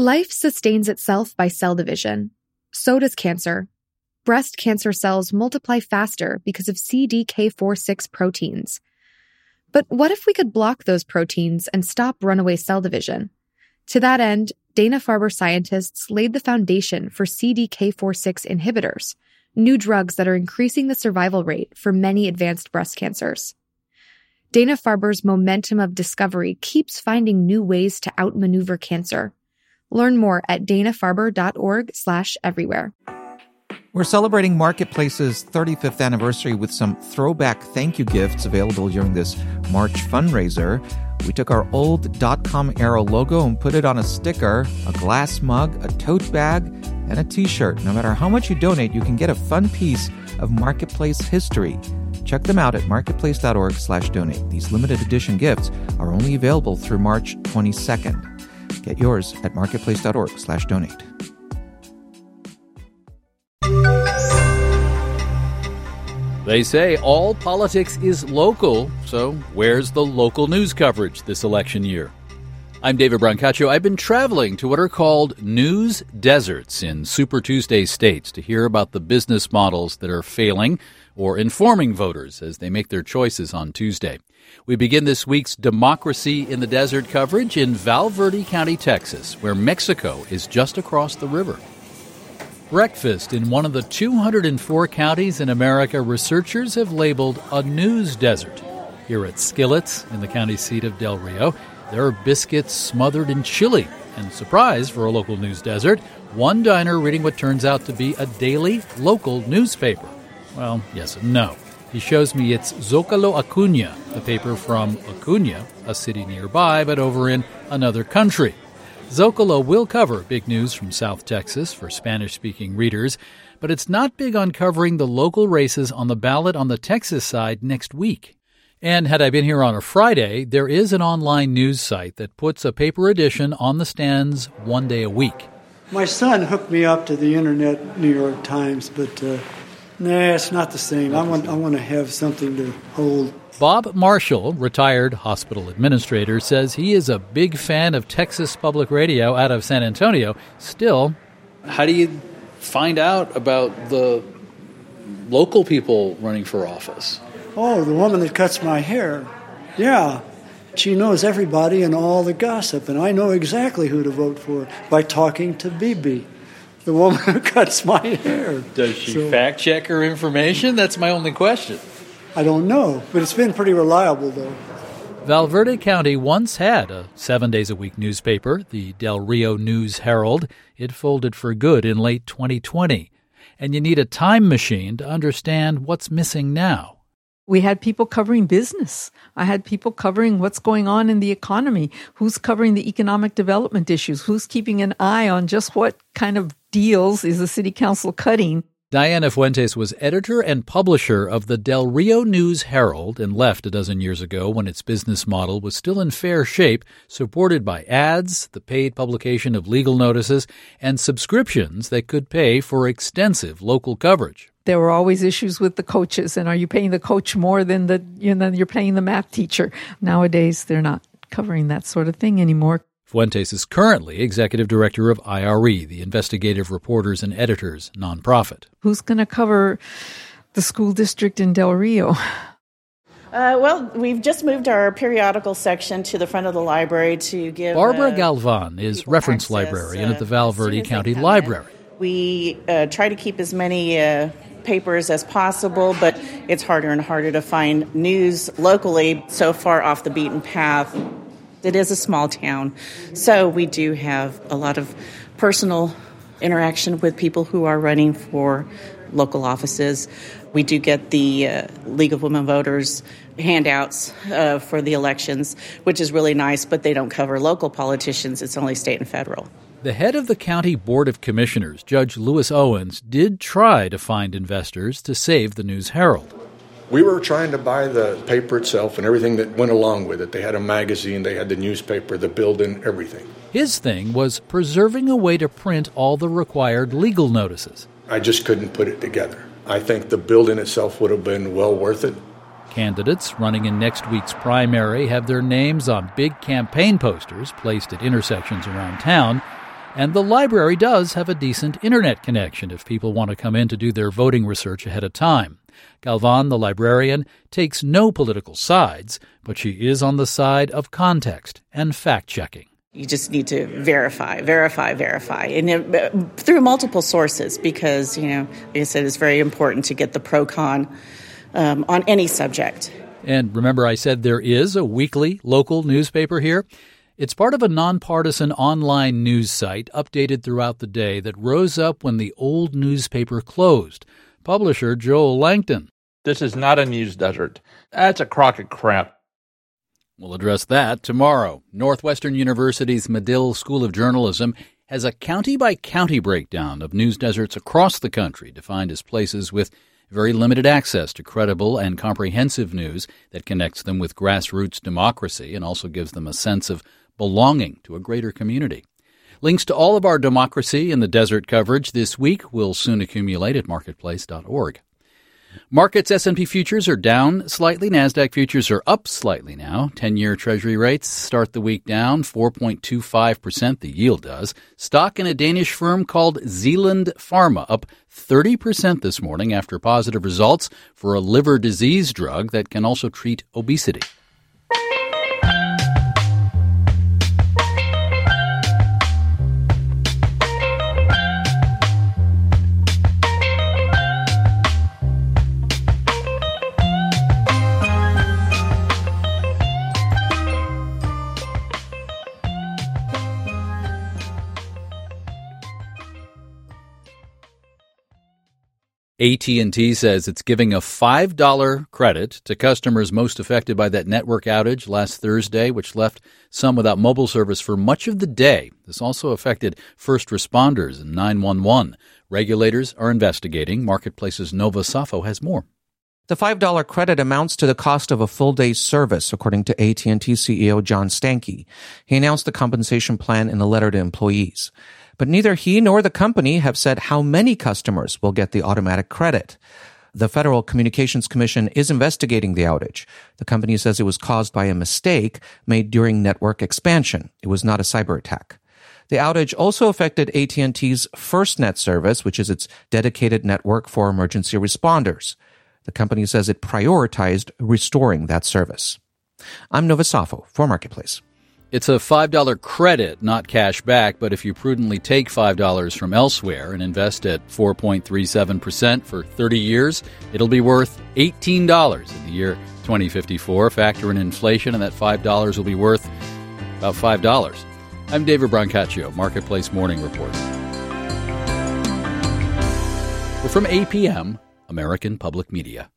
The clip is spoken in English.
Life sustains itself by cell division. So does cancer. Breast cancer cells multiply faster because of CDK4-6 proteins. But what if we could block those proteins and stop runaway cell division? To that end, Dana-Farber scientists laid the foundation for CDK4-6 inhibitors, new drugs that are increasing the survival rate for many advanced breast cancers. Dana-Farber's momentum of discovery keeps finding new ways to outmaneuver cancer. Learn more at danafarber.org slash everywhere. We're celebrating Marketplace's 35th anniversary with some throwback thank you gifts available during this March fundraiser. We took our old .com era logo and put it on a sticker, a glass mug, a tote bag, and a t-shirt. No matter how much you donate, you can get a fun piece of Marketplace history. Check them out at marketplace.org/slash/donate. These limited edition gifts are only available through March 22nd. Get yours at marketplace.org slash donate. They say all politics is local, so where's the local news coverage this election year? I'm David Brancaccio. I've been traveling to what are called news deserts in Super Tuesday states to hear about the business models that are failing or informing voters as they make their choices on Tuesday. We begin this week's Democracy in the Desert coverage in Val Verde County, Texas, where Mexico is just across the river. Breakfast in one of the 204 counties in America researchers have labeled a news desert. Here at Skillets, in the county seat of Del Rio, there are biscuits smothered in chili. And surprise for a local news desert, one diner reading what turns out to be a daily local newspaper. Well, yes and no. He shows me it's Zocalo Acuna, the paper from Acuna, a city nearby, but over in another country. Zocalo will cover big news from South Texas for Spanish speaking readers, but it's not big on covering the local races on the ballot on the Texas side next week. And had I been here on a Friday, there is an online news site that puts a paper edition on the stands one day a week. My son hooked me up to the internet New York Times, but uh, nah, it's not the same. I want, I want to have something to hold. Bob Marshall, retired hospital administrator, says he is a big fan of Texas Public Radio out of San Antonio. Still, how do you find out about the local people running for office? Oh, the woman that cuts my hair. Yeah. She knows everybody and all the gossip, and I know exactly who to vote for by talking to Bibi, the woman who cuts my hair. Does she so, fact check her information? That's my only question. I don't know, but it's been pretty reliable, though. Val Verde County once had a seven days a week newspaper, the Del Rio News Herald. It folded for good in late 2020. And you need a time machine to understand what's missing now. We had people covering business. I had people covering what's going on in the economy, who's covering the economic development issues, who's keeping an eye on just what kind of deals is the city council cutting. Diana Fuentes was editor and publisher of the Del Rio News Herald and left a dozen years ago when its business model was still in fair shape, supported by ads, the paid publication of legal notices, and subscriptions that could pay for extensive local coverage there were always issues with the coaches and are you paying the coach more than the you know you're paying the math teacher nowadays they're not covering that sort of thing anymore Fuentes is currently executive director of IRE, the Investigative Reporters and Editors nonprofit. Who's going to cover the school district in Del Rio? Uh, well, we've just moved our periodical section to the front of the library to give. Barbara uh, Galvan is reference access, librarian uh, at the Val Verde County Library. in. We uh, try to keep as many uh, papers as possible, but it's harder and harder to find news locally so far off the beaten path. It is a small town, so we do have a lot of personal interaction with people who are running for local offices. We do get the uh, League of Women Voters handouts uh, for the elections, which is really nice, but they don't cover local politicians, it's only state and federal. The head of the County Board of Commissioners, Judge Lewis Owens, did try to find investors to save the News Herald. We were trying to buy the paper itself and everything that went along with it. They had a magazine, they had the newspaper, the building, everything. His thing was preserving a way to print all the required legal notices. I just couldn't put it together. I think the building itself would have been well worth it. Candidates running in next week's primary have their names on big campaign posters placed at intersections around town. And the library does have a decent internet connection if people want to come in to do their voting research ahead of time. Galvan, the librarian, takes no political sides, but she is on the side of context and fact checking. You just need to verify, verify, verify, and uh, through multiple sources because, you know, like I said, it's very important to get the pro con um, on any subject. And remember, I said there is a weekly local newspaper here. It's part of a nonpartisan online news site updated throughout the day that rose up when the old newspaper closed. Publisher Joel Langton. This is not a news desert. That's a crock of crap. We'll address that tomorrow. Northwestern University's Medill School of Journalism has a county by county breakdown of news deserts across the country, defined as places with very limited access to credible and comprehensive news that connects them with grassroots democracy and also gives them a sense of belonging to a greater community. Links to all of our democracy in the desert coverage this week will soon accumulate at marketplace.org. Markets S&P futures are down slightly. Nasdaq futures are up slightly now. 10-year treasury rates start the week down 4.25% the yield does. Stock in a Danish firm called Zealand Pharma up 30% this morning after positive results for a liver disease drug that can also treat obesity. AT&T says it's giving a $5 credit to customers most affected by that network outage last Thursday, which left some without mobile service for much of the day. This also affected first responders and 911. Regulators are investigating. Marketplace's Nova Safo has more. The $5 credit amounts to the cost of a full day's service, according to AT&T CEO John Stankey. He announced the compensation plan in a letter to employees but neither he nor the company have said how many customers will get the automatic credit. The Federal Communications Commission is investigating the outage. The company says it was caused by a mistake made during network expansion. It was not a cyber attack. The outage also affected AT&T's FirstNet service, which is its dedicated network for emergency responders. The company says it prioritized restoring that service. I'm Nova Safo for Marketplace. It's a $5 credit, not cash back, but if you prudently take $5 from elsewhere and invest at 4.37% for 30 years, it'll be worth $18 in the year 2054. Factor in inflation, and that $5 will be worth about $5. I'm David Brancaccio, Marketplace Morning Report. We're from APM, American Public Media.